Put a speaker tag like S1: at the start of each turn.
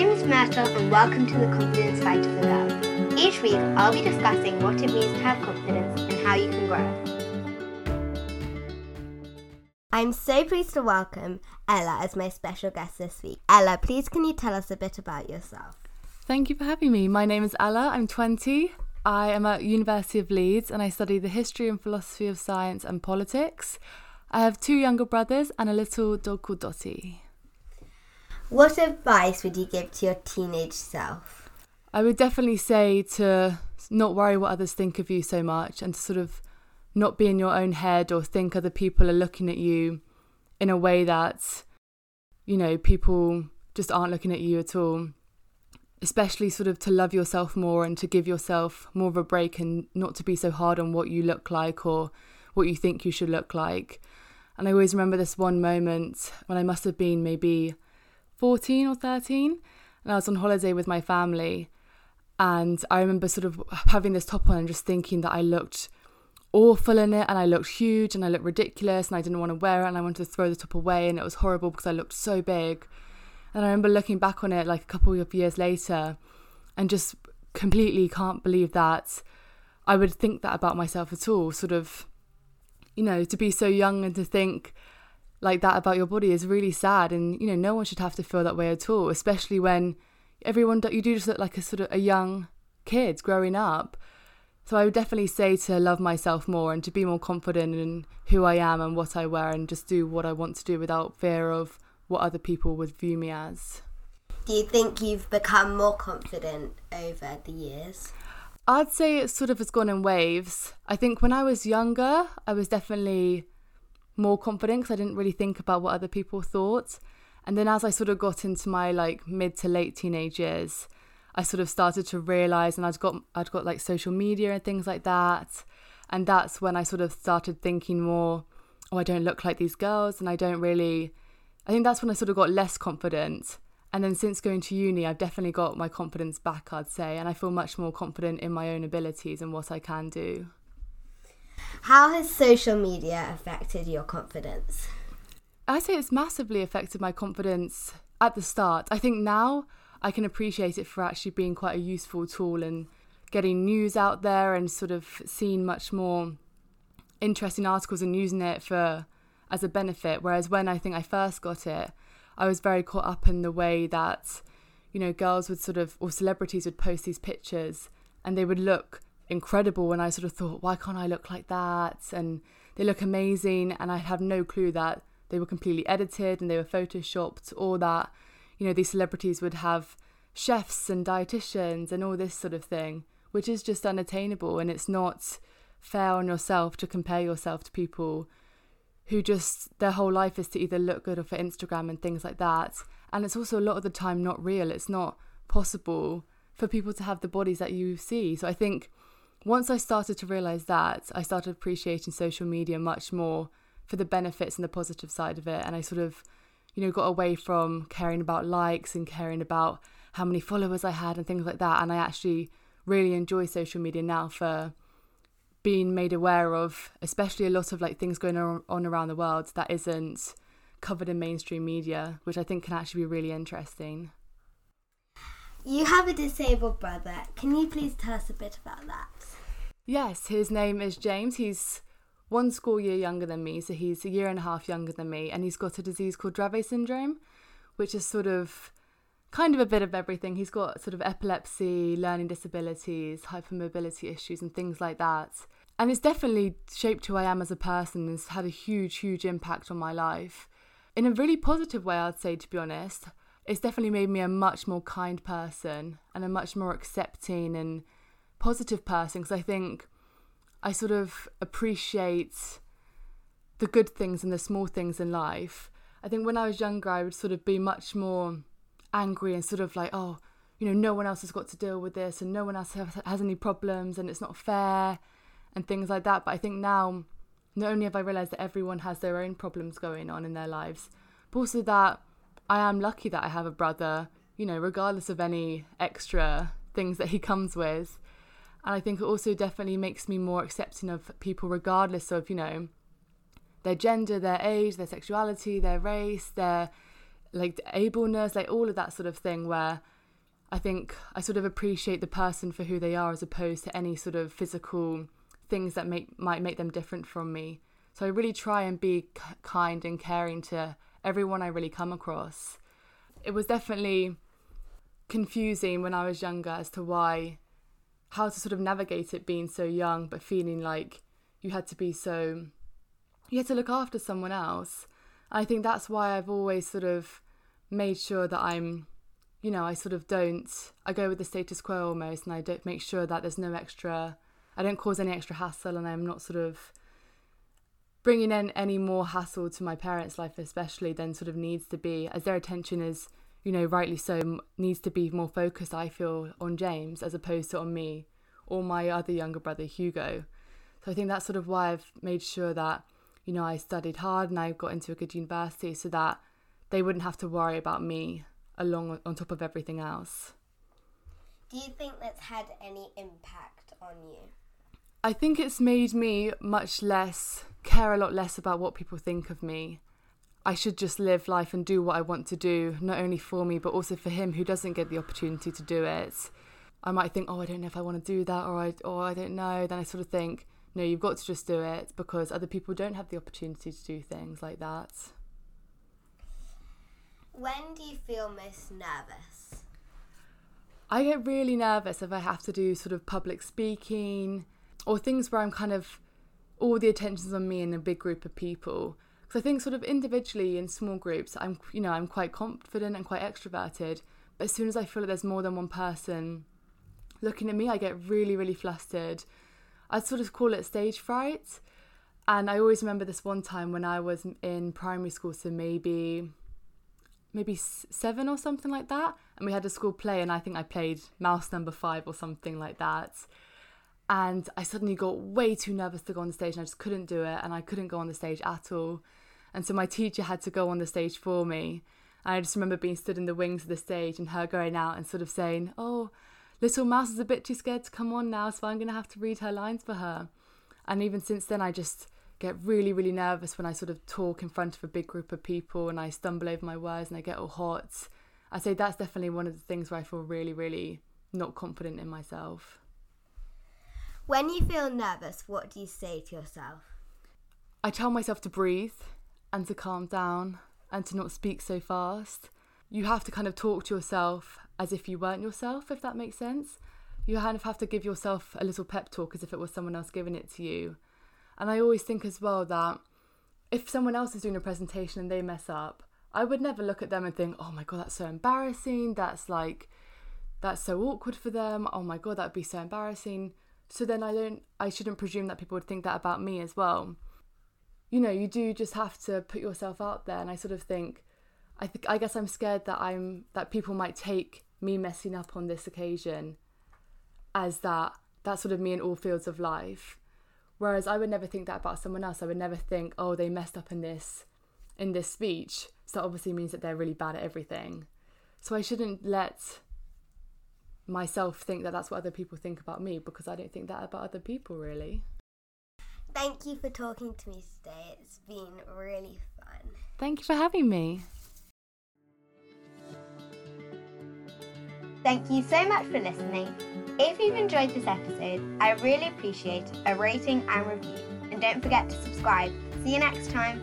S1: name is Myrtle, and welcome to the Confidence Fight of the Girl. Each week, I'll be discussing what it means to have confidence and how you can grow. I'm so pleased to welcome Ella as my special guest this week. Ella, please can you tell us a bit about yourself?
S2: Thank you for having me. My name is Ella. I'm 20. I am at University of Leeds and I study the history and philosophy of science and politics. I have two younger brothers and a little dog called Dottie.
S1: What advice would you give to your teenage self?
S2: I would definitely say to not worry what others think of you so much and to sort of not be in your own head or think other people are looking at you in a way that, you know, people just aren't looking at you at all. Especially sort of to love yourself more and to give yourself more of a break and not to be so hard on what you look like or what you think you should look like. And I always remember this one moment when I must have been maybe 14 or 13, and I was on holiday with my family. And I remember sort of having this top on and just thinking that I looked awful in it and I looked huge and I looked ridiculous and I didn't want to wear it and I wanted to throw the top away and it was horrible because I looked so big. And I remember looking back on it like a couple of years later and just completely can't believe that I would think that about myself at all. Sort of, you know, to be so young and to think like that about your body is really sad. And, you know, no one should have to feel that way at all, especially when everyone, you do just look like a sort of a young kid growing up. So I would definitely say to love myself more and to be more confident in who I am and what I wear and just do what I want to do without fear of what other people would view me as.
S1: Do you think you've become more confident over the years?
S2: I'd say it sort of has gone in waves. I think when I was younger, I was definitely more confident because I didn't really think about what other people thought. And then as I sort of got into my like mid to late teenage years, I sort of started to realize, and I'd got I'd got like social media and things like that, and that's when I sort of started thinking more, oh, I don't look like these girls, and I don't really. I think that's when I sort of got less confident. And then since going to uni, I've definitely got my confidence back, I'd say, and I feel much more confident in my own abilities and what I can do.
S1: How has social media affected your confidence?
S2: I say it's massively affected my confidence at the start. I think now I can appreciate it for actually being quite a useful tool and getting news out there and sort of seeing much more interesting articles and using it for as a benefit. Whereas when I think I first got it, I was very caught up in the way that, you know, girls would sort of or celebrities would post these pictures and they would look incredible and I sort of thought, why can't I look like that? And they look amazing and I have no clue that they were completely edited and they were photoshopped or that you know, these celebrities would have chefs and dietitians and all this sort of thing, which is just unattainable. And it's not fair on yourself to compare yourself to people who just their whole life is to either look good or for Instagram and things like that. And it's also a lot of the time not real. It's not possible for people to have the bodies that you see. So I think once I started to realize that, I started appreciating social media much more for the benefits and the positive side of it. And I sort of you know, got away from caring about likes and caring about how many followers I had and things like that. And I actually really enjoy social media now for being made aware of, especially a lot of like things going on around the world that isn't covered in mainstream media, which I think can actually be really interesting.
S1: You have a disabled brother. Can you please tell us a bit about that?
S2: Yes, his name is James. He's one school year younger than me, so he's a year and a half younger than me, and he's got a disease called Dravet syndrome, which is sort of kind of a bit of everything. He's got sort of epilepsy, learning disabilities, hypermobility issues, and things like that. And it's definitely shaped who I am as a person, it's had a huge, huge impact on my life. In a really positive way, I'd say, to be honest. It's definitely made me a much more kind person and a much more accepting and positive person because I think I sort of appreciate the good things and the small things in life. I think when I was younger, I would sort of be much more angry and sort of like, oh, you know, no one else has got to deal with this and no one else has any problems and it's not fair and things like that. But I think now, not only have I realised that everyone has their own problems going on in their lives, but also that I am lucky that I have a brother, you know, regardless of any extra things that he comes with. And I think it also definitely makes me more accepting of people, regardless of, you know, their gender, their age, their sexuality, their race, their like ableness, like all of that sort of thing where I think I sort of appreciate the person for who they are as opposed to any sort of physical things that make might make them different from me. So I really try and be kind and caring to everyone I really come across. It was definitely confusing when I was younger as to why how to sort of navigate it being so young but feeling like you had to be so you had to look after someone else. I think that's why I've always sort of made sure that I'm you know, I sort of don't I go with the status quo almost and I don't make sure that there's no extra I don't cause any extra hassle and I'm not sort of bringing in any more hassle to my parents' life especially than sort of needs to be as their attention is you know rightly so needs to be more focused I feel on James as opposed to on me or my other younger brother Hugo. So I think that's sort of why I've made sure that you know I studied hard and I got into a good university so that they wouldn't have to worry about me along on top of everything else.
S1: Do you think that's had any impact on you
S2: I think it's made me much less care a lot less about what people think of me. I should just live life and do what I want to do, not only for me, but also for him who doesn't get the opportunity to do it. I might think, oh, I don't know if I want to do that, or I, or I don't know. Then I sort of think, no, you've got to just do it because other people don't have the opportunity to do things like that.
S1: When do you feel most nervous?
S2: I get really nervous if I have to do sort of public speaking or things where I'm kind of all the attention's on me in a big group of people. Because I think sort of individually in small groups, I'm you know I'm quite confident and quite extroverted. But as soon as I feel like there's more than one person looking at me, I get really really flustered. I'd sort of call it stage fright. And I always remember this one time when I was in primary school, so maybe maybe seven or something like that, and we had a school play, and I think I played mouse number five or something like that and I suddenly got way too nervous to go on the stage and I just couldn't do it and I couldn't go on the stage at all. And so my teacher had to go on the stage for me. And I just remember being stood in the wings of the stage and her going out and sort of saying, Oh, little mouse is a bit too scared to come on now, so I'm going to have to read her lines for her. And even since then, I just get really, really nervous when I sort of talk in front of a big group of people and I stumble over my words and I get all hot. I say that's definitely one of the things where I feel really, really not confident in myself.
S1: When you feel nervous, what do you say to yourself?
S2: I tell myself to breathe and to calm down and to not speak so fast. You have to kind of talk to yourself as if you weren't yourself, if that makes sense. You kind of have to give yourself a little pep talk as if it was someone else giving it to you. And I always think as well that if someone else is doing a presentation and they mess up, I would never look at them and think, oh my God, that's so embarrassing. That's like, that's so awkward for them. Oh my God, that would be so embarrassing. So then I don't I shouldn't presume that people would think that about me as well. You know, you do just have to put yourself out there and I sort of think I think I guess I'm scared that I'm that people might take me messing up on this occasion as that that's sort of me in all fields of life. Whereas I would never think that about someone else. I would never think, oh, they messed up in this in this speech. So that obviously means that they're really bad at everything. So I shouldn't let myself think that that's what other people think about me because I don't think that about other people really.
S1: Thank you for talking to me today. It's been really fun.
S2: Thank you for having me.
S1: Thank you so much for listening. If you've enjoyed this episode, I really appreciate a rating and review. And don't forget to subscribe. See you next time.